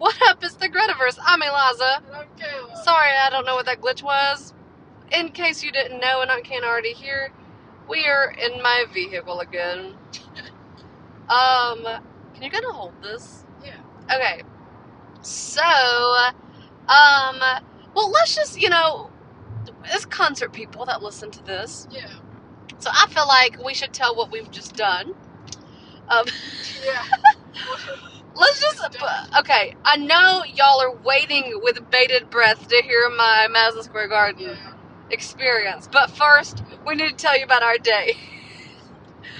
What up? It's the Gretaverse. I'm Eliza. And I'm Kayla. Sorry, I don't know what that glitch was. In case you didn't know and I can't already hear, we are in my vehicle again. Um, can you kind of hold this? Yeah. Okay. So, um, well, let's just, you know, as concert people that listen to this, Yeah. so I feel like we should tell what we've just done. Um, Yeah. let's just, okay, I know y'all are waiting with bated breath to hear my Madison Square Garden experience. But first, we need to tell you about our day.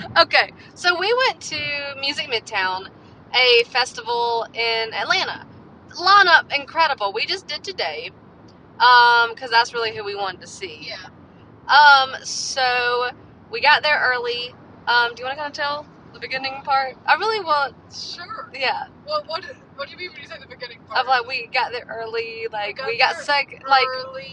okay, so we went to Music Midtown, a festival in Atlanta. Lineup incredible. We just did today, um, because that's really who we wanted to see. Yeah. Um, so we got there early. Um, do you want to kind of tell the beginning part? I really want, Sure. yeah. Well, what, what do you mean when you say the beginning part? Of like we got there early, like we got sick, like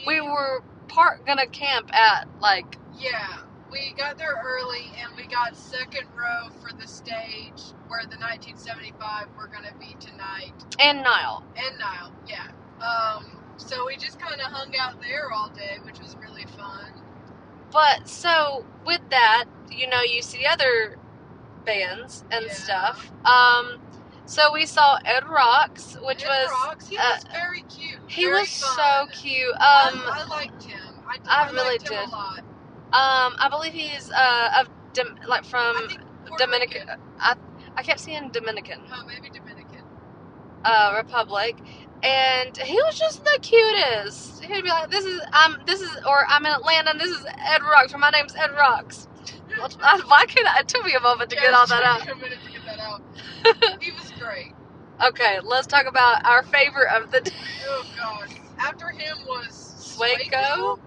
we were part gonna camp at like Yeah. We got there early and we got second row for the stage where the 1975 were to be tonight. and Niall. And Niall. Yeah. Um, so we just kind of hung out there all day, which was really fun. But so with that, you know, you see other bands and Yeah. stuff. Um, so we saw Ed Rocks, which Ed was Rocks, he uh, was very cute. he very was fun. so cute. Um, I, I liked him. I, I I, really did. a lot. um, I believe he's uh of Dom- like from Dominican. I I kept seeing Dominican Oh, maybe Dominican. uh Republic. And he was just the cutest. He'd be like, "This is um, this is, or I'm in Atlanta. and This is Ed Rocks. Or my name's Ed Rocks." Why could I, it took me a moment to Yeah, get all that out. a minute to get that out. he was great. Okay, let's talk about our favorite of the day. Oh gosh. After him was Swaco?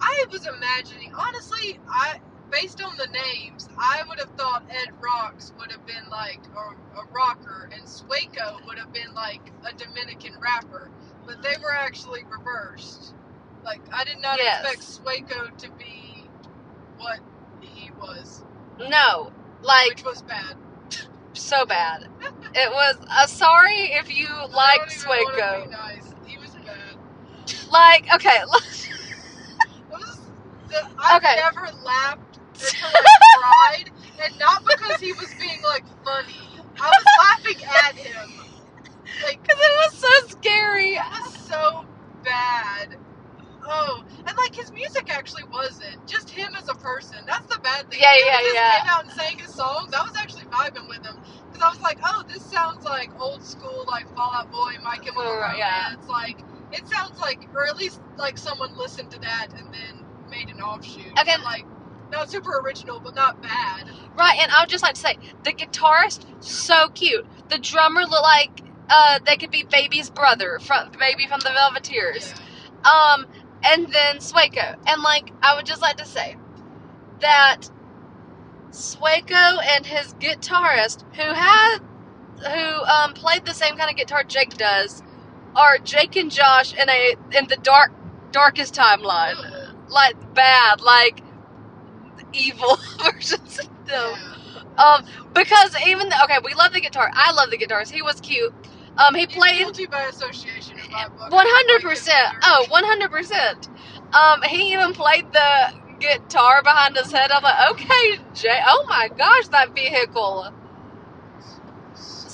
I was imagining honestly, I based on the names, I would have thought Ed Rocks would have been like a, a rocker and Swaco would have been like a Dominican rapper. But they were actually reversed. Like I did not Yes. expect Swaco to be what was. No, like which was bad. so bad. It was. Uh, sorry if you like don't even wanna Swaco. nice. He was bad. Like, okay, let's- It was the, I've Okay. never laughed until I cried, and not because he was being like funny. I was laughing at him. Like because it was so scary. it was so bad. Oh, and like his music actually wasn't just him as a person. That's the bad thing. Yeah, He yeah, just yeah. Came out and sang his songs. I was actually vibing with him because I was like, oh, this sounds like old school, like Fallout Boy, My Chemical Right, yeah. It's Like it sounds like, or at least like someone listened to that and then made an offshoot. Okay. And, like not super original, but not bad. Right, and I would just like to say the guitarist so cute. The drummer looked like uh they could be Baby's brother from Baby from the Velveteers. Yeah. Um, and then Swaco. And like, I would just like to say that Swaco and his guitarist, who had, who um played the same kind of guitar Jake does, are Jake and Josh in a in the dark darkest timeline. Like bad, like evil versions of them. Um, because even the, okay, we love the guitar. I love the guitars. He was cute. Um, he played guilty by association my one hundred percent. Oh, one hundred percent. Um, he even played the guitar behind his head. I'm like, okay, Jay. Oh my gosh, that vehicle.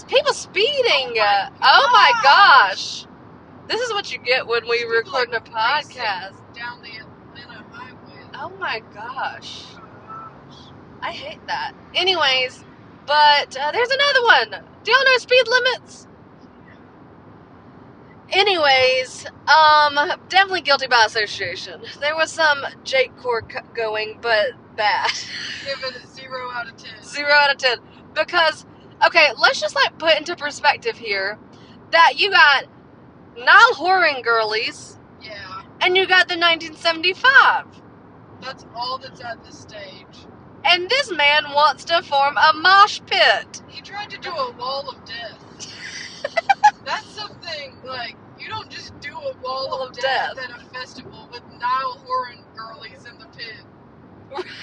People speeding. Oh my Oh my gosh. This is what you get when we record like, a podcast. down the Atlanta highway. Oh my gosh. Gosh. I hate that. Anyways, but uh, there's another one. Do y'all know speed limits? Anyways, um, definitely guilty by association. There was some Jake core c- going, but bad. Give it a zero out of ten. Zero out of ten. Because, okay, let's just like put into perspective here that you got Niall Horan girlies Yeah, and you got the 1975. that's all that's at this stage. And this man wants to form a mosh pit. He tried to do a wall of death. that's something like you don't just do a wall, Wall of, of death, death. at a festival with Niall Horan girlies in the pit.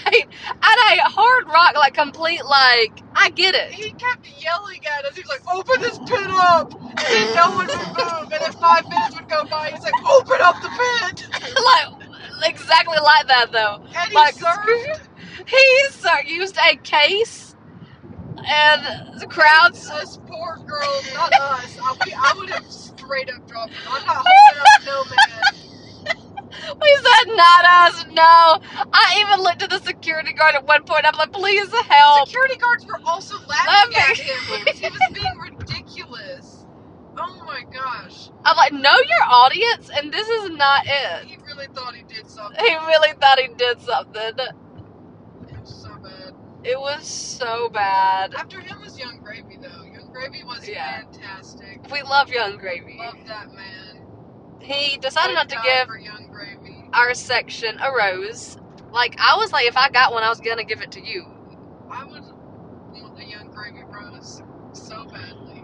Right? At a hard rock, like complete, like, I get it. He kept yelling at us. He was like, "Open this pit up!" and no one would move. And then five minutes would go by. He's like, open up the pit. like exactly like that though. And he Like served he so used a case, and the crowds. us poor girls, not us. I, we, I would have straight up dropped him. I'm not holding up no man. We said not us. No, I even looked at the security guard at one point. I'm like, please help. Security guards were also Laughing. laughing at him. He was being ridiculous. Oh my gosh. I'm like, know your audience, and this is not it. He really thought he did something. He really thought he did something. It was so bad. It was so bad. After him was Yung Gravy, though. Yung Gravy was Yeah. fantastic. We love Yung Gravy. Love that man. He decided not to give Yung Gravy. our section a rose. Like I was like, if I got one, I was gonna give it to you. I would want a Yung Gravy rose so badly.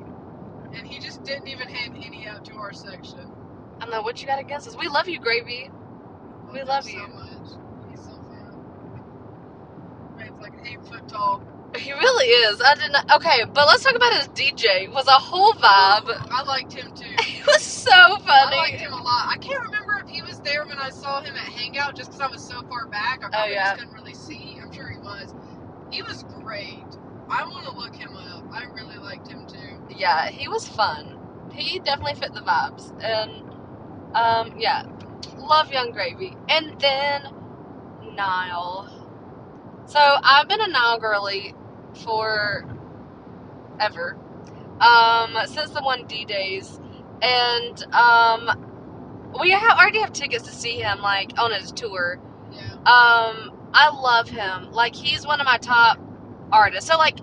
And he just didn't even hand any out to our section. I'm like, what you got against us? We love you, Gravy. We love so you. much. He's so fun. Man's like eight foot tall. He really is. I did not. Okay, but let's talk about his DJ. It was a whole vibe. I liked him too. It was so funny. I liked him a lot. I can't remember if he was there when I saw him at Hangout just because I was so far back. I probably Oh, yeah. just couldn't really see. I'm sure he was. He was great. I want to look him up. I really liked him too. Yeah, he was fun. He definitely fit the vibes, and um, yeah, love Yung Gravy. And then Niall. So I've been a Niall girly for ever, um, since the one D days, and um, we have already have tickets to see him like on his tour. Yeah. Um, I love him. Like he's one of my top artists. So like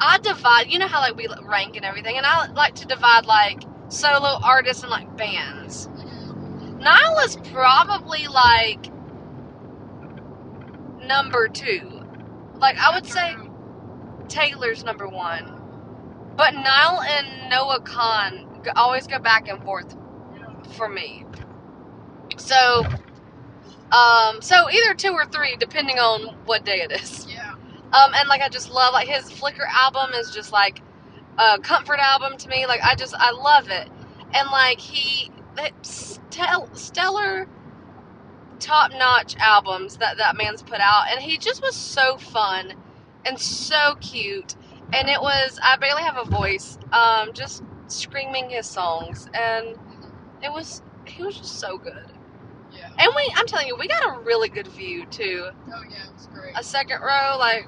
I divide, you know how like we rank and everything, and I like to divide like solo artists and like bands. Niall is probably like number two. Like I would say Taylor's number one, but Niall and Noah Kahan always go back and forth for me. So, um, so either two or three, depending on what day it is. Yeah. Um, and like I just love like his Flicker album is just like a comfort album to me. Like I just I love it, and like he stellar, top notch albums that that man's put out, and he just was so fun and so cute, and it was I barely have a voice, um, just screaming his songs, and it was he was just so good. Yeah. And we I'm telling you, we got a really good view too Oh yeah, it was great. a second row, like,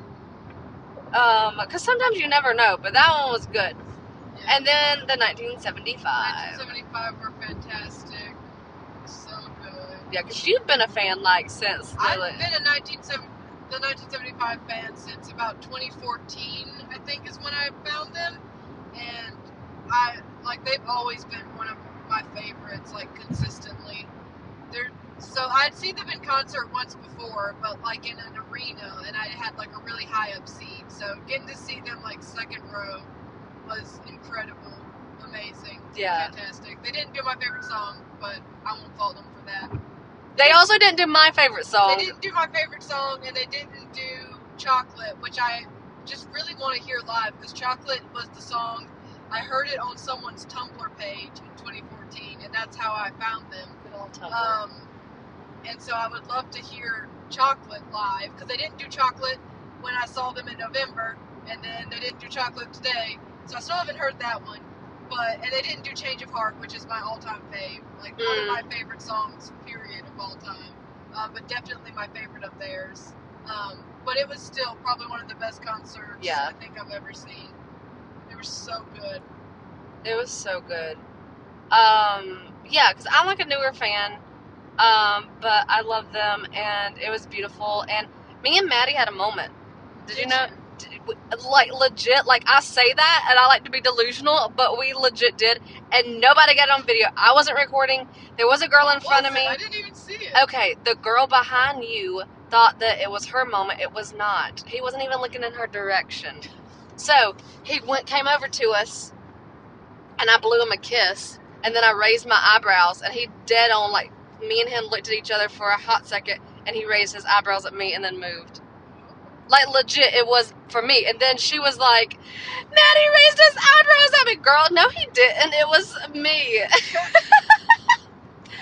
um, because sometimes you never know, but that one was good. Yeah. And then the 1975. 1975 were fantastic. Yeah, because you've been a fan, like, since the. I've been a 1970, the 1975 fan since about 2014, I think, is when I found them, and I like they've always been one of my favorites, like consistently. They're so I'd seen them in concert once before, but like in an arena, and I had like a really high up seat. So getting to see them like second row was incredible, amazing, Yeah. fantastic. They didn't do my favorite song, but I won't fault them for that. They also didn't do my favorite song. They didn't do my favorite song, and they didn't do Chocolate, which I just really want to hear live because Chocolate was the song. I heard it on someone's Tumblr page in 2014, and that's how I found them. Good old Tumblr. Um, and so I would love to hear Chocolate live because they didn't do Chocolate when I saw them in November, and then they didn't do Chocolate today. So I still haven't heard that one. But and they didn't do Change of Heart, which is my all-time fave, like one of Mm. my favorite songs, period, of all time. Uh, but definitely my favorite of theirs. Um, but it was still probably one of the best concerts Yeah. I think I've ever seen. They were so good. It was so good. Um, yeah, because I'm like a newer fan, um, but I love them, and it was beautiful. And me and Matty had a moment. Did you know? did- Like legit, like I say that, and I like to be delusional, but we legit did, and nobody got on video. I wasn't recording. There was a girl in front of Was it? me. I didn't even see it. Okay, the girl behind you thought that it was her moment. It was not. He wasn't even looking in her direction. So he went, came over to us, and I blew him a kiss, and then I raised my eyebrows, and he dead on like me and him looked at each other for a hot second, and he raised his eyebrows at me and then moved. Like legit, it was for me. And then she was like, Matty raised his eyebrows at me. Girl, no, he didn't. It was me.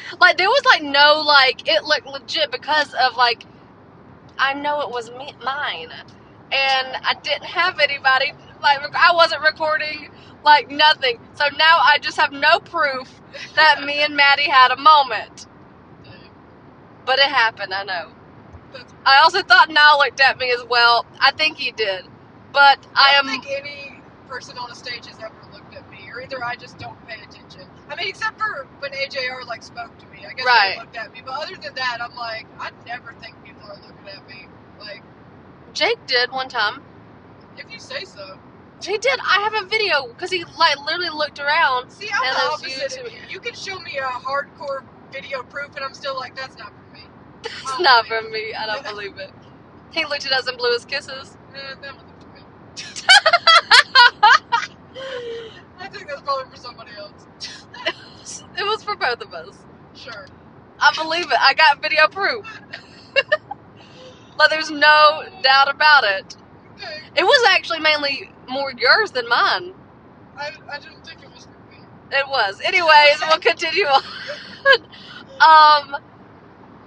like there was like no like it looked legit because of like I know it was me mine, and I didn't have anybody. Like I wasn't recording like nothing. So now I just have no proof that me and Matty had a moment. But it happened. I know. I also thought Niall looked at me as well. I think he did. But I I am. don't think any person on a stage has ever looked at me, or either I just don't pay attention. I mean, except for when AJR like spoke to me, I guess Right. they looked at me. But other than that, I'm like, I never think people are looking at me. Like, Jake did one time. if you say so. He did. I have a video because he like literally looked around. See, I'm the opposite you. You can show me a hardcore video proof, and I'm still like, that's not It's not for me. I don't believe it. He looked at us and blew his kisses. That wasn't for. I think that's probably for somebody else. It was for both of us. Sure. I believe it. I got video proof. like there's no doubt about it. Okay. It was actually mainly more yours than mine. I, I didn't think it was for me. It was. Anyways, we'll continue on. um,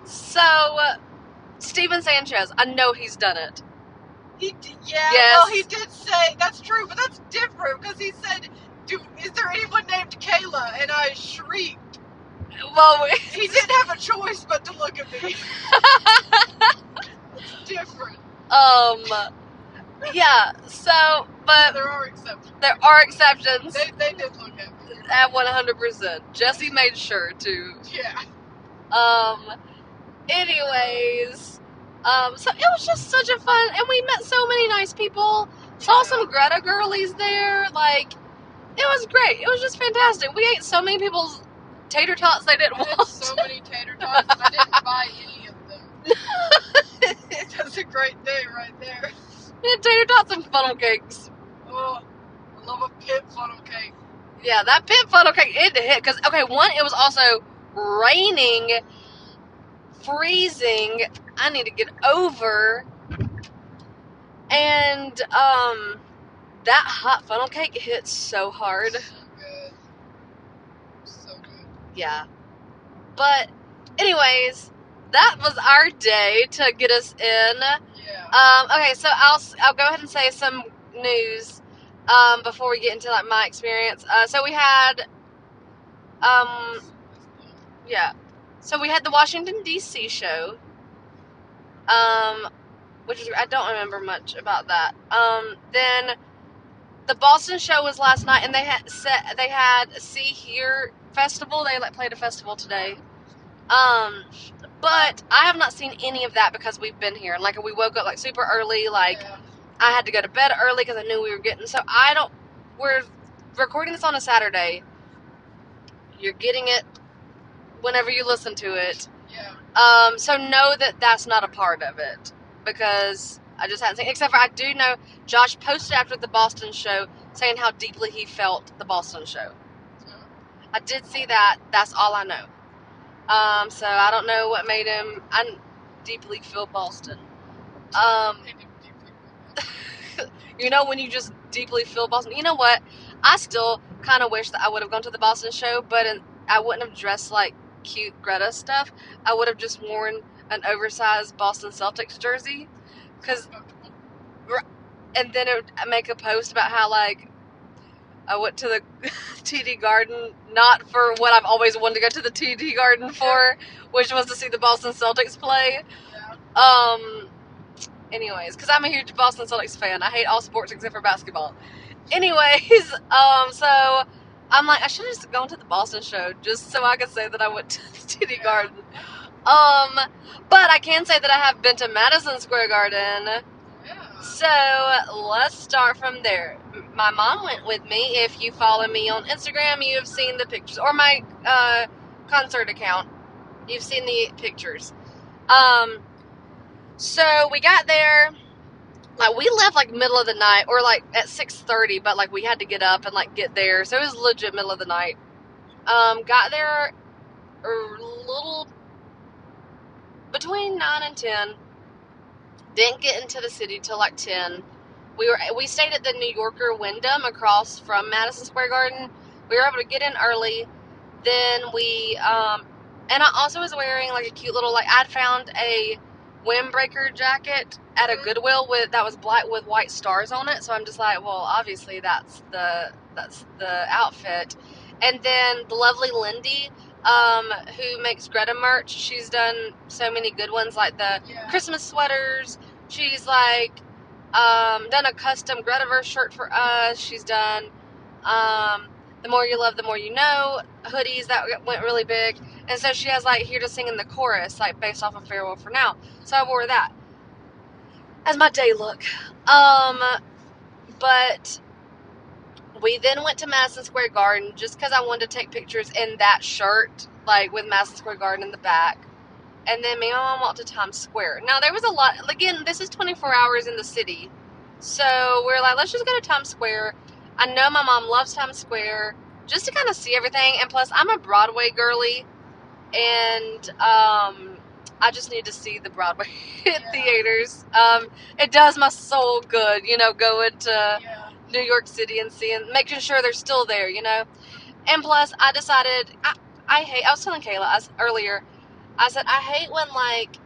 so Steven Sanchez, I know he's done it. He d- yeah. Yes. Well, he did say that's true, but that's different because he said, "Do is there anyone named Kayla?" And I shrieked. Well, He didn't have a choice but to look at me. It's different. um, yeah. So, but There are exceptions. there are exceptions They they did look at me. at one hundred percent. Jesse made sure to. Yeah. Um. Anyways, um. So it was just such a fun, and we met so many nice people. Saw some Greta girlies there. Like, it was great. It was just fantastic. We ate so many people's tater tots they didn't I want. so many tater tots. I didn't buy any of them. That's a great day right there. we had tater tots and funnel cakes. Oh, I love a pit funnel cake. Yeah, that pit funnel cake it hit because okay, one it was also raining, freezing. I need to get over, and um, that hot funnel cake hit so hard. So good. So good. Yeah, but anyways, that was our day to get us in. Yeah. Um, okay, so I'll I'll go ahead and say some news um, before we get into like my experience. Uh, so we had um, Yeah. So we had the Washington D.C. show. Um, which is I don't remember much about that. Um, then the Boston show was last night, and they had set they had See Here festival. They like played a festival today. Um, but I have not seen any of that because we've been here. Like we woke up like super early. Like yeah. I had to go to bed early because I knew we were getting. So I don't. We're recording this on a Saturday. You're getting it whenever you listen to it. yeah. Um, so know that that's not a part of it because I just hadn't seen. Except for I do know Josh posted after the Boston show saying how deeply he felt the Boston show. So, I did see that. That's all I know. Um, so I don't know what made him. I deeply feel Boston. Um, they did deeply. you know when you just deeply feel Boston. You know what? I still kind of wish that I would have gone to the Boston show, but in, I wouldn't have dressed like cute Greta stuff. I would have just worn an oversized Boston Celtics jersey, cause and then it would make a post about how like I went to the TD Garden not for what I've always wanted to go to the TD Garden for, which was to see the Boston Celtics play. Yeah. Um. Anyways, because I'm a huge Boston Celtics fan, I hate all sports except for basketball. Anyways, um, so I'm like, I should have just gone to the Boston show just so I could say that I went to the TD Garden. Um, but I can say that I have been to Madison Square Garden. Yeah. So let's start from there. My mom went with me. If you follow me on Instagram, you have seen the pictures, or my uh, concert account, you've seen the pictures. Um, so we got there. Like we left like middle of the night, or like at six thirty, but like we had to get up and like get there, so it was legit middle of the night. Um, got there a little between nine and ten Didn't get into the city till like ten. We were we stayed at the New Yorker Wyndham across from Madison Square Garden. We were able to get in early. Then we um, and I also was wearing like a cute little like I'd found a windbreaker jacket at a Mhm. Goodwill with that was black with white stars on it. So I'm just like, well, obviously that's the that's the outfit. And then the lovely Lindy, um, who makes Greta merch, she's done so many good ones like the Yeah. Christmas sweaters. She's like um, done a custom Gretaverse shirt for us. She's done um, the more you love, the more you know hoodies that went really big. And so she has like here to sing in the chorus, like based off of Farewell for Now. So I wore that as my day look. Um, but we then went to Madison Square Garden just because I wanted to take pictures in that shirt, like with Madison Square Garden in the back. And then me and my mom walked to Times Square. Now there was a lot. Again, this is 24 hours in the city, so we're like, let's just go to Times Square. I know my mom loves Times Square just to kind of see everything, and plus I'm a Broadway girly, and um, I just need to see the Broadway Yeah. theaters. Um, it does my soul good, you know, going to Yeah. New York City and seeing, making sure they're still there, you know. And plus, I decided I, I hate. I was telling Kayla I earlier. I said I hate when like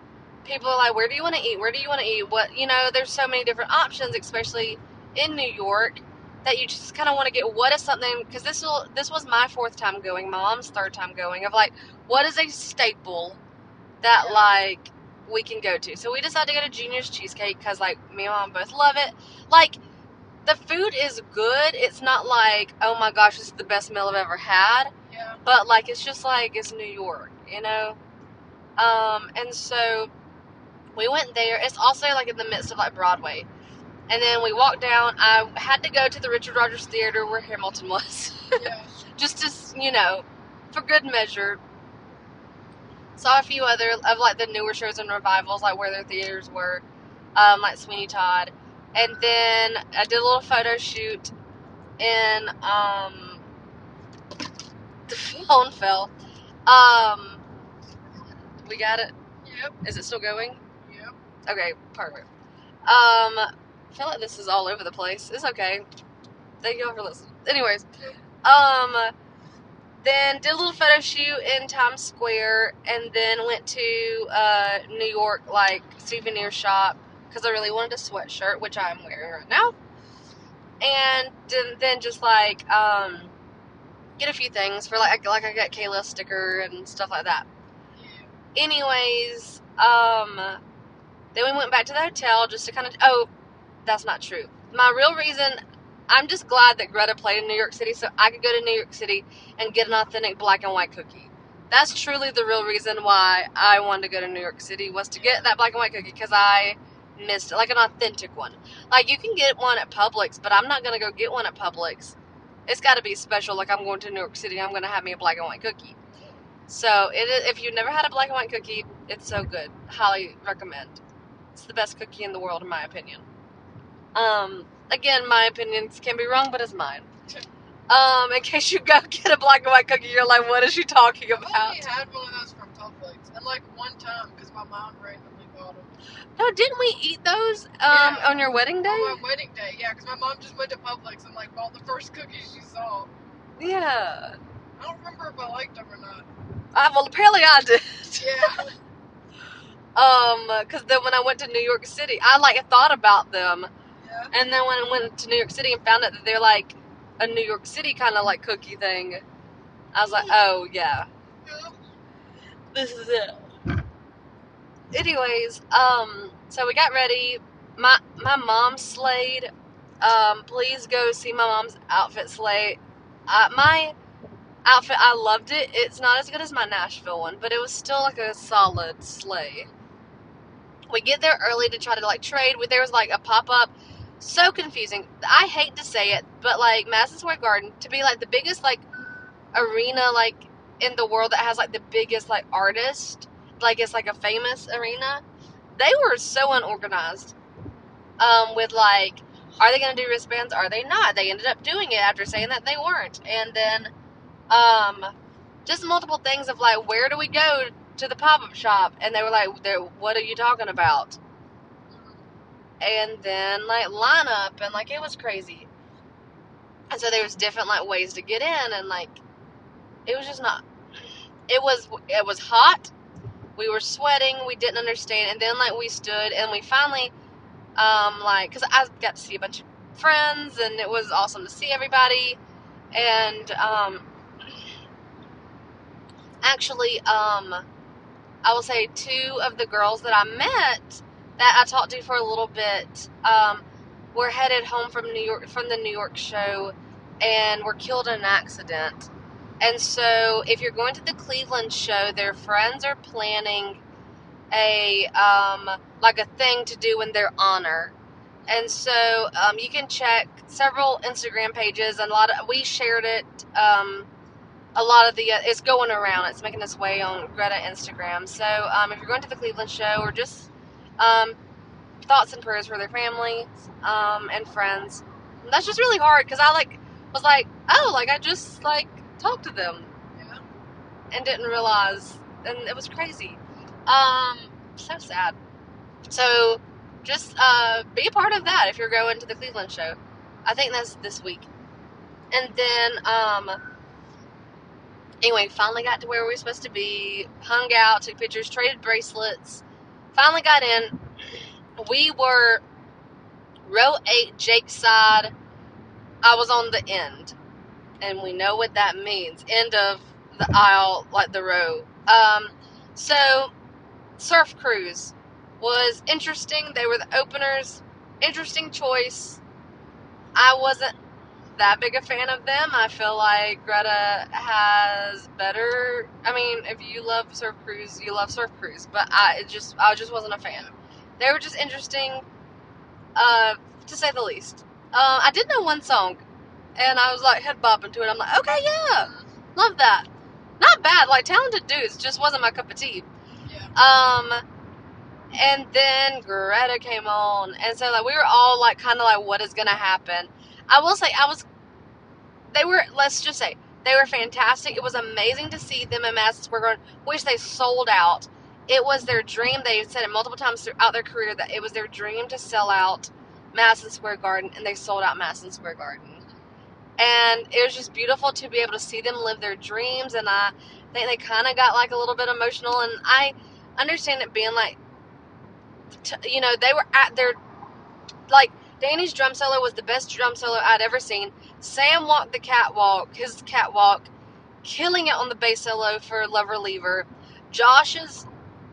people are like, "Where do you want to eat? Where do you want to eat?" What you know? There's so many different options, especially in New York, that you just kind of want to get what is something because this will this was my fourth time going, my mom's third time going. Of like, what is a staple that Yeah. like we can go to? So we decided to go to Junior's Cheesecake because like me and mom both love it. Like the food is good. It's not like, oh my gosh, this is the best meal I've ever had. Yeah. But like it's just like it's New York, you know? Um, and so we went there. It's also like in the midst of like Broadway. And then we walked down. I had to go to the Richard Rodgers Theater where Hamilton was. Yeah. just to, you know, for good measure. Saw a few other of like the newer shows and revivals, like where their theaters were, um, like Sweeney Todd. And then I did a little photo shoot in um, the phone fell. Um, we got it. Yep. Is it still going? Yep. Okay, perfect. Um, I feel like this is all over the place. It's okay. Thank y'all for listening. Anyways, um, then did a little photo shoot in Times Square, and then went to uh, New York like souvenir shop because I really wanted a sweatshirt, which I'm wearing right now, and then, just like um, get a few things for like like I got Kayla sticker and stuff like that anyways, um, then we went back to the hotel just to kind of. Oh, that's not true. My real reason, I'm just glad that Greta played in New York City, so I could go to New York City and get an authentic black and white cookie. That's truly the real reason why I wanted to go to New York City was to get that black and white cookie because I missed it, like an authentic one. Like you can get one at Publix, but I'm not gonna go get one at Publix. It's got to be special. Like I'm going to New York City, I'm gonna have me a black and white cookie. So if you've never had a black and white cookie, it's so good. Highly recommend. It's the best cookie in the world, in my opinion. Um, again, my opinions can be wrong, but it's mine. Um, in case you go get a black and white cookie, you're like, what is she talking about? only had one of those from Publix, and like one time because my mom randomly bought them. No, didn't we eat those um, Yeah. on your wedding day? On my wedding day, yeah, because my mom just went to Publix and like bought the first cookies she saw. Yeah. I don't remember if I liked them or not. I, well, apparently I did. Yeah. Um, because then when I went to New York City, I like thought about them. And then when I went to New York City and found out that they're like a New York City kind of like cookie thing, I was like, oh yeah, this is it. Anyways, um, so we got ready. My my mom slayed. Um, please go see my mom's outfit slay. Uh, my outfit, I loved it. It's not as good as my Nashville one, but it was still like a solid slay. We get there early to try to like trade. There was like a pop up. So confusing. I hate to say it, but like Madison Square Garden to be like the biggest like arena like in the world that has like the biggest like artist, like it's like a famous arena. They were so unorganized. Um, with like, are they gonna do wristbands? Are they not? They ended up doing it after saying that they weren't, and then um, just multiple things of like, where do we go to the pop up shop? And they were like, what are you talking about? And then like line up and like it was crazy. And so there was different like ways to get in and like it was just not it was it was hot. We were sweating, we didn't understand and then like we stood and we finally um like cuz I got to see a bunch of friends and it was awesome to see everybody and um actually um I will say two of the girls that I met that I talked to for a little bit um, were headed home from New York from the New York show and were killed in an accident. And so, if you're going to the Cleveland show, their friends are planning a um, like a thing to do in their honor. And so, um, you can check several Instagram pages, and a lot of we shared it. Um, a lot of the uh, it's going around. It's making its way on Greta Instagram. So um, if you're going to the Cleveland show or just um, thoughts and prayers for their families um, and friends. And that's just really hard because I like was like, oh, like I just like talked to them Yeah. and didn't realize, and it was crazy. Um, so sad. So just uh, be a part of that if you're going to the Cleveland show. I think that's this week. And then um, anyway, finally got to where we were supposed to be, hung out, took pictures, traded bracelets, finally got in. We were row eight, Jake's side. I was on the end. And we know what that means. End of the aisle, like the row. Um, so, Surf Curse was interesting. They were the openers. Interesting choice. I wasn't that big a fan of them. I feel like Greta has better. I mean, if you love Surf Curse, you love Surf Curse, but I it just I just wasn't a fan. They were just interesting, uh, to say the least. Uh, I did know one song, and I was like head bopping to it. I'm like, okay, yeah, love that. Not bad, like talented dudes. Just wasn't my cup of tea. Yeah. Um, and then Greta came on, and so like we were all like kind of like, what is gonna happen? I will say I was. They were. Let's just say they were fantastic. It was amazing to see them in Madison Square Garden, which they sold out. It was their dream. They said it multiple times throughout their career that it was their dream to sell out Madison Square Garden, and they sold out Madison Square Garden. And it was just beautiful to be able to see them live their dreams. And I think they kind of got like a little bit emotional. And I understand it being like, you know, they were at their, like, Danny's drum solo was the best drum solo I'd ever seen. Sam walked the catwalk, his catwalk, killing it on the bass solo for Lover Leaver. Josh's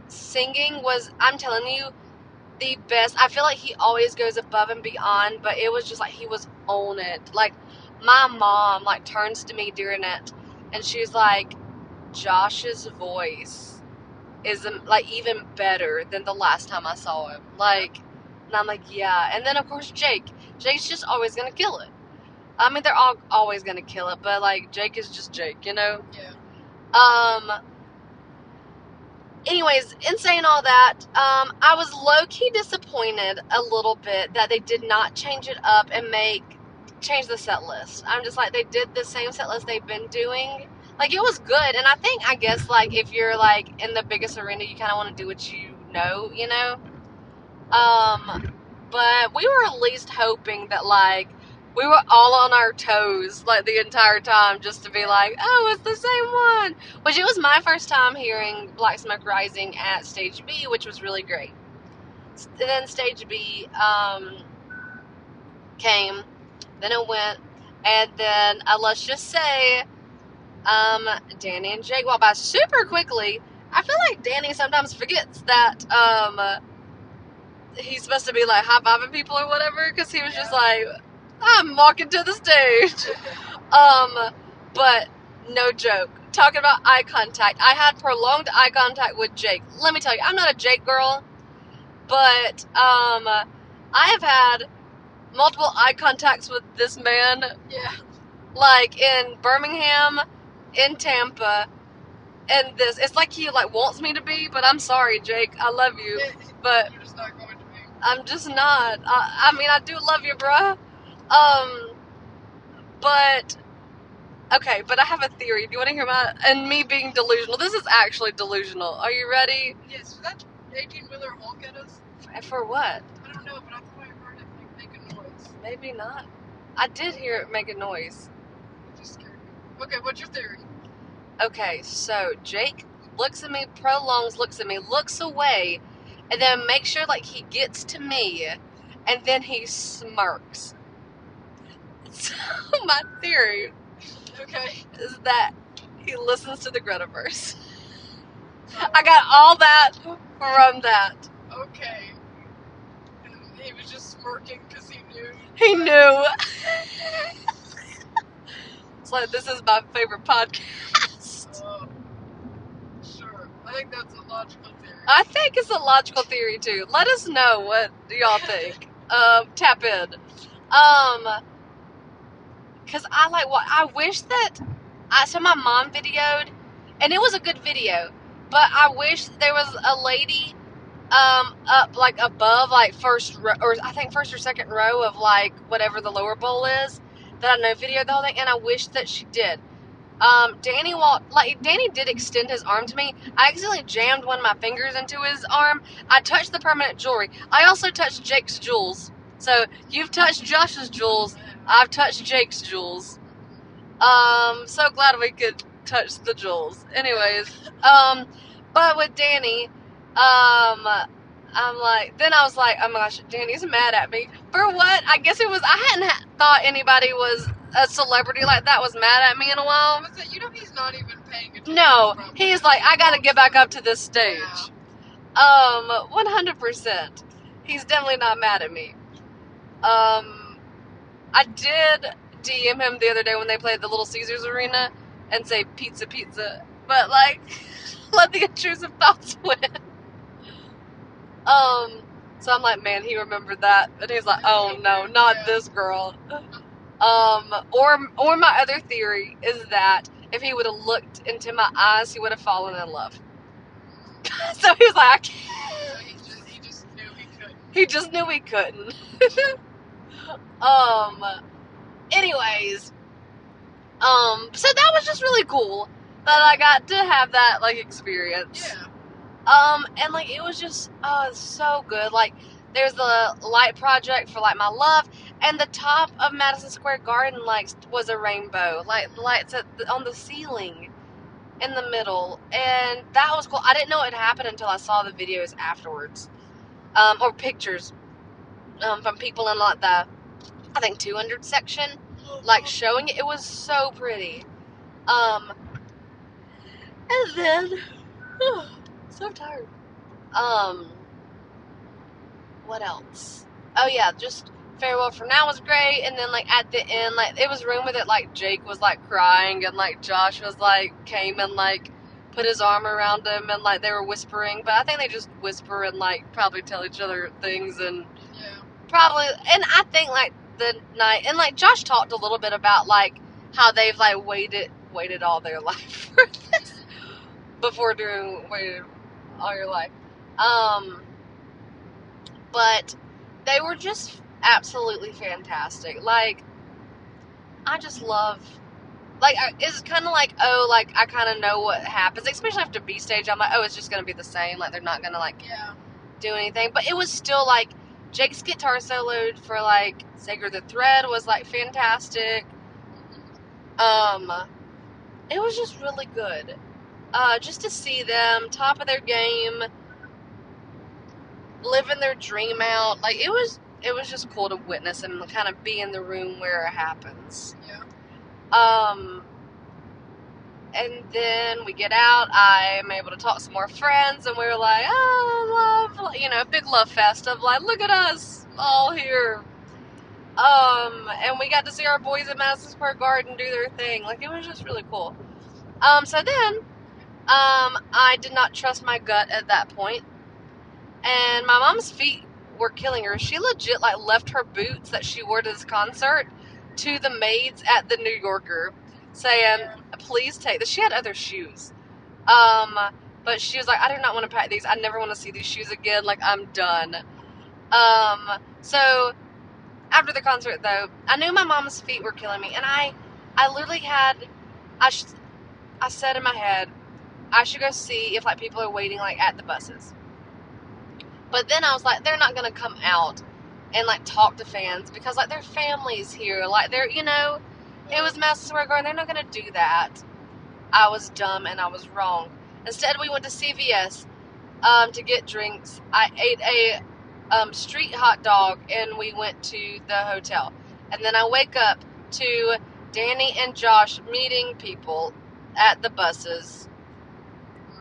singing was, I'm telling you, the best. I feel like he always goes above and beyond, but it was just like he was on it. Like my mom like turns to me during it and she's like, Josh's voice is like even better than the last time I saw him. Like, and I'm like, yeah. And then of course Jake. Jake's just always gonna kill it. I mean, they're all always gonna kill it, but like Jake is just Jake, you know. Yeah. Um. Anyways, in saying all that, um, I was low key disappointed a little bit that they did not change it up and make change the set list. I'm just like they did the same set list they've been doing. Like it was good, and I think I guess like if you're like in the biggest arena, you kind of want to do what you know, you know. Um, but we were at least hoping that like we were all on our toes like the entire time just to be like, oh, it's the same one. Which it was my first time hearing Black Smoke Rising at Stage B, which was really great. S- Then Stage B um, came, then it went, and then uh, let's just say um, Danny and Jake walked by super quickly. I feel like Danny sometimes forgets that um, he's supposed to be like high fiving people or whatever because he was just like, I'm walking to the stage. Um, but no joke. Talking about eye contact, I had prolonged eye contact with Jake. Let me tell you, I'm not a Jake girl, but um, I have had multiple eye contacts with this man, Yeah. like in Birmingham, in Tampa, and this. It's like he like wants me to be, but I'm sorry, Jake. I love you, but I'm just not. I, I mean, I do love you, bruh. Um, but okay, but I have a theory. Do you want to hear my and me being delusional? This is actually delusional. Are you ready Yes, that 18 wheeler Hulk at us? for what? I don't know, but I thought I heard it like, make a noise. Maybe not. I did hear it make a noise. It just scared me. Okay, what's your theory? Okay, so Jake looks at me, prolongs, looks at me, looks away, and then make sure like he gets to me, and then he smirks. So my theory Okay. is that he listens to the Gretaverse. I got all that from that. Okay. And he was just smirking because he knew. He knew. it's like this is my favorite podcast. Uh, sure. I think that's a logical. I think it's a logical theory too. Let us know what y'all think. um, tap in. Um, cause I like what I wish that I so my mom videoed, and it was a good video, but I wish there was a lady um up like above like first row or I think first or second row of like whatever the lower bowl is that I know videoed the whole thing, and I wish that she did. Um, Danny walked like Danny did extend his arm to me. I accidentally jammed one of my fingers into his arm. I touched the permanent jewelry. I also touched Jake's jewels. So you've touched Josh's jewels. I've touched Jake's jewels. Um, so glad we could touch the jewels. Anyways, um, but with Danny, um, I'm like, then I was like, oh my gosh, Danny's mad at me for what? I guess it was I hadn't ha- thought anybody was a celebrity like that was mad at me in a while. You know he's not even paying attention. No, probably. he's like, I gotta get back up to this stage. Um, 100%. He's definitely not mad at me. Um, I did DM him the other day when they played the Little Caesars Arena and say pizza, pizza, but like, let the intrusive thoughts win. Um, so I'm like, man, he remembered that, and he's like, oh no, not this girl. Um, or or my other theory is that if he would have looked into my eyes, he would have fallen in love. so he was like, I can't. So he just, he just knew he couldn't. He just knew he couldn't. um. Anyways, um. So that was just really cool that I got to have that like experience. Yeah. Um. And like it was just oh so good. Like there's the light project for like my love, and the top of Madison Square Garden like was a rainbow, like lights the, on the ceiling. In the middle, and that was cool. I didn't know it happened until I saw the videos afterwards, um, or pictures um, from people in like the, I think 200 section, like showing it. It was so pretty. Um, and then, so tired. Um, what else? Oh yeah, just farewell for now was great, and then like at the end, like it was rumored that like Jake was like crying, and like Josh was like came and like put his arm around him, and like they were whispering, but I think they just whisper and like probably tell each other things and Yeah. probably and I think like the night and like Josh talked a little bit about like how they've like waited waited all their life for this before doing waited all your life. Um but they were just absolutely fantastic. Like I just love like I- it's kind of like oh like I kind of know what happens especially after B stage I'm like oh it's just gonna be the same like they're not gonna like Yeah. do anything. But it was still like Jake's guitar soloed for like Sacred the Thread was like fantastic. Um it was just really good. Uh just to see them top of their game, living their dream out. Like it was it was just cool to witness and kind of be in the room where it happens. Yeah. Um, and then we get out. I am able to talk to some more friends, and we were like, "Oh, love!" You know, big love fest of like, "Look at us all here." Um, and we got to see our boys at Madison Square Garden do their thing. Like it was just really cool. Um, so then, um, I did not trust my gut at that point, and my mom's feet were killing her. She legit like left her boots that she wore to this concert to the maids at the New Yorker, saying. "Please take this." She had other shoes, um, but she was like, "I do not want to pack these. I never want to see these shoes again. Like I'm done." Um, so after the concert, though, I knew my mom's feet were killing me, and I, I literally had, I, sh- I said in my head, I should go see if like people are waiting like at the buses. But then I was like, they're not gonna come out and like talk to fans because like their families here, like they're you know, it was Madison Square Garden. They're not gonna do that. I was dumb and I was wrong. Instead, we went to CVS um, to get drinks. I ate a um, street hot dog and we went to the hotel. And then I wake up to Danny and Josh meeting people at the buses.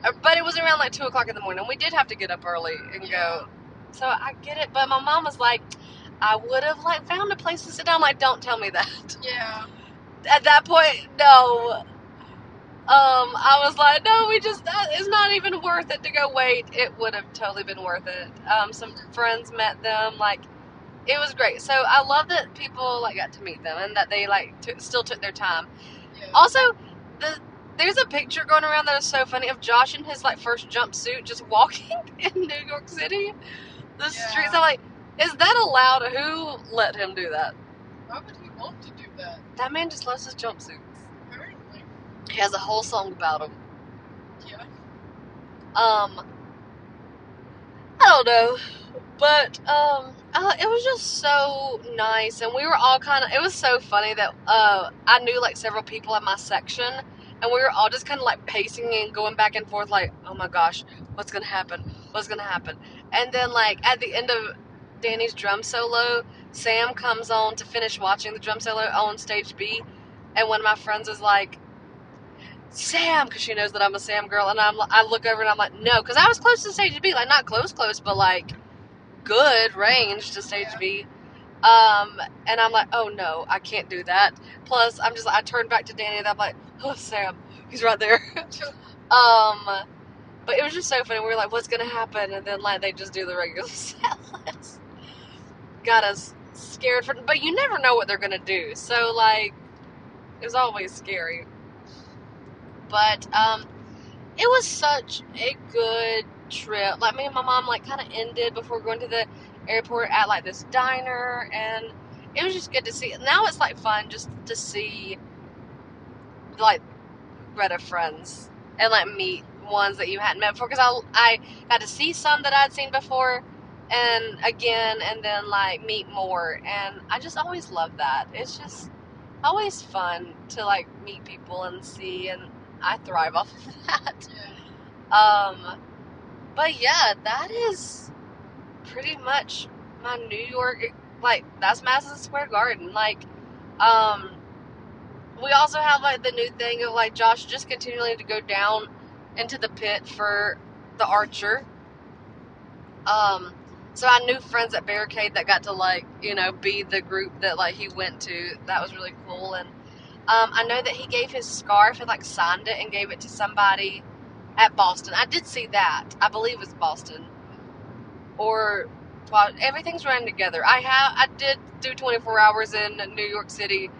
Uh, But it was around like 2 o'clock in the morning. We did have to get up early and go. So I get it. But my mom was like, I would have like found a place to sit down. Like, don't tell me that. Yeah. At that point, no. Um, I was like, no, we just that it's not even worth it to go wait. It would have totally been worth it. Um, some friends met them, like it was great. So I love that people like got to meet them and that they like took still took their time. Yeah. Also, the there's a picture going around that is so funny of Josh in his like first jumpsuit just walking in New York City, the Yeah. streets. I'm like, is that allowed? Who let him do that? Why would he want to do that? That man just loves his jumpsuits. Apparently. He has a whole song about him. Yeah. Um, I don't know, but um, uh, it was just so nice, and we were all kind of. It was so funny that uh, I knew like several people at my section, and we were all just kind of like pacing and going back and forth, like, oh my gosh, what's gonna happen? What's gonna happen? And then like at the end of Danny's drum solo, Sam comes on to finish watching the drum solo on stage B, and one of my friends is like. Sam, because she knows that I'm a Sam girl, and I'm I look over and I'm like, no, because I was close to stage B, like not close, close, but like good range to stage. B. Um, and I'm like, oh no, I can't do that. Plus, I'm just I turned back to Danny and I'm like, oh Sam, he's right there. um, but it was just so funny. We were like, what's gonna happen? And then like they just do the regular list. Got us scared for, but you never know what they're gonna do. So like, it was always scary. But um, it was such a good trip. Like me and my mom like kind of ended before going to the airport at like this diner, and it was just good to see. Now it's like fun just to see like Greta friends and like meet ones that you hadn't met before. Because I I got to see some that I'd seen before, and again, and then like meet more, and I just always love that. It's just always fun to like meet people and see, and I thrive off of that. Um, but yeah, that is pretty much my New York. Like that's Madison Square Garden. Like, um, we also have like the new thing of like Josh just continuing to go down into the pit for the Archer. Um, so I knew friends at Barricade that got to like you know be the group that like he went to. That was really cool and. Um, I know that he gave his scarf and like signed it and gave it to somebody at Boston. I did see that. I believe it was Boston. Or well, everything's running together. I have I did do 24 hours in New York City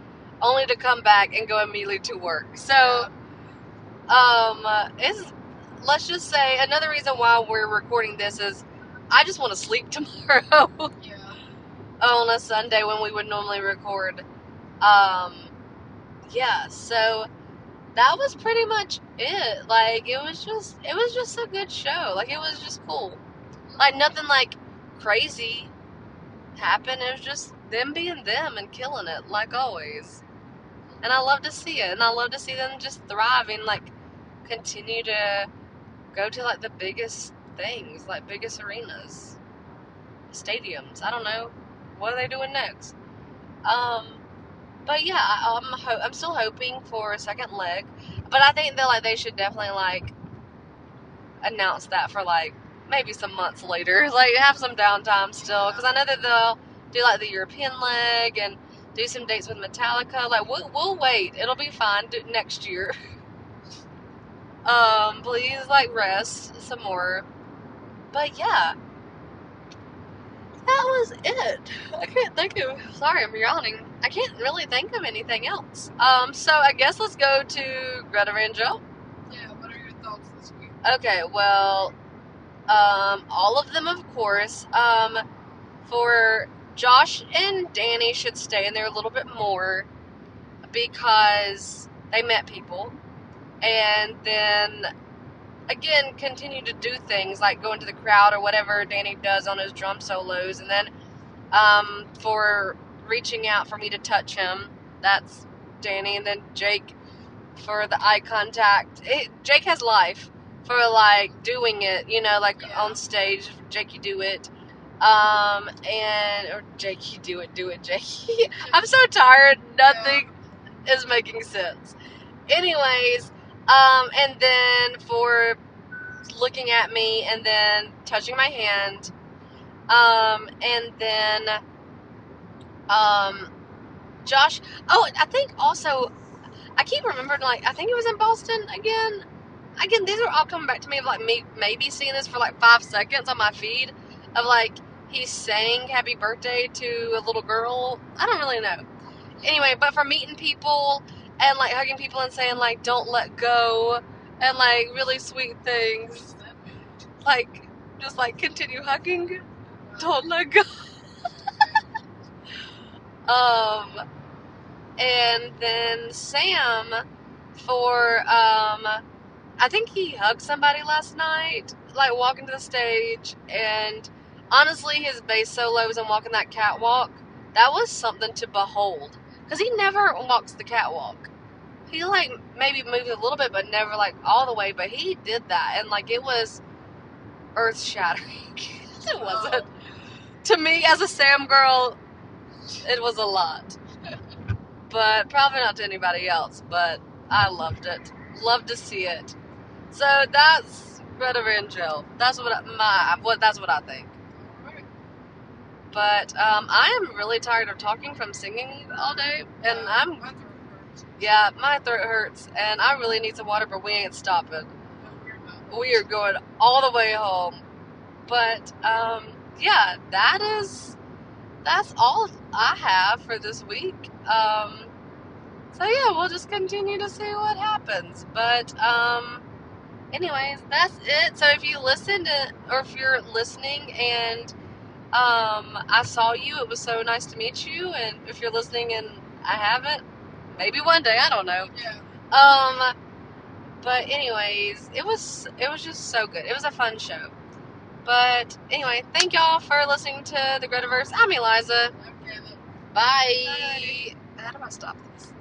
only to come back and go immediately to work. So um it's let's just say another reason why we're recording this is I just want to sleep tomorrow Yeah. on a Sunday when we would normally record. Um, yeah, so that was pretty much it. Like it was just it was just a good show. Like it was just cool. Like nothing like crazy happened. It was just them being them and killing it like always. And I love to see it. And I love to see them just thrive and like continue to go to like the biggest things, like biggest arenas, stadiums. I don't know what are they doing next. Um, but yeah, I'm ho- I'm still hoping for a second leg, but I think that like they should definitely like announce that for like maybe some months later, like have some downtime still, because I know that they'll do like the European leg and do some dates with Metallica. Like we'll we'll wait, it'll be fine do, next year. um, please like rest some more, but yeah. That was it. I can't think of. Sorry, I'm yawning. I can't really think of anything else. Um, so I guess let's go to Greta Van Joe. Yeah. What are your thoughts this week? Okay, well, um, all of them, of course. Um, for Josh and Danny should stay in there a little bit more because they met people, and then again continue to do things like go into the crowd or whatever Danny does on his drum solos, and then um, for reaching out for me to touch him. That's Danny, and then Jake for the eye contact. It, Jake has life for like doing it, you know, like Yeah. on stage. Jakey do it. Um, and or Jake, you do it, do it, Jakey. I'm so tired. Nothing is making sense. Anyways, um, and then for looking at me and then touching my hand, um, and then, um, Josh. Oh, I think also, I keep remembering like I think it was in Boston again. Again, these are all coming back to me of like me maybe seeing this for like five seconds on my feed of like he's saying happy birthday to a little girl. I don't really know. Anyway, but for meeting people and like hugging people and saying like don't let go and like really sweet things like just like continue hugging don't let go um and then sam for um i think he hugged somebody last night like walking to the stage and honestly his bass solos and walking that catwalk. That was something to behold because he never walks the catwalk. He like maybe moves a little bit but never like all the way but he did that and like it was earth shattering it wasn't. Oh. To me as a sam girl it was a lot. But probably not to anybody else but i loved it. Loved to see it so that's Van Jill. That's what I, my what that's what I think. But um, I am really tired of talking from singing all day, and I'm My throat hurts. yeah, my throat hurts, and I really need some water, but we ain't stopping. We are going all the way home. But um, yeah, that is that's all I have for this week. Um, so yeah, we'll just continue to see what happens. But um, anyways, that's it. So if you listened to, or if you're listening and um, I saw you, it was so nice to meet you. And if you're listening and I haven't, maybe one day, I don't know. Yeah. Um, but anyways, it was it was just so good. It was a fun show. But anyway, thank y'all for listening to the Gretaverse. I'm Eliza. Okay. Bye. Bye. How do I stop this?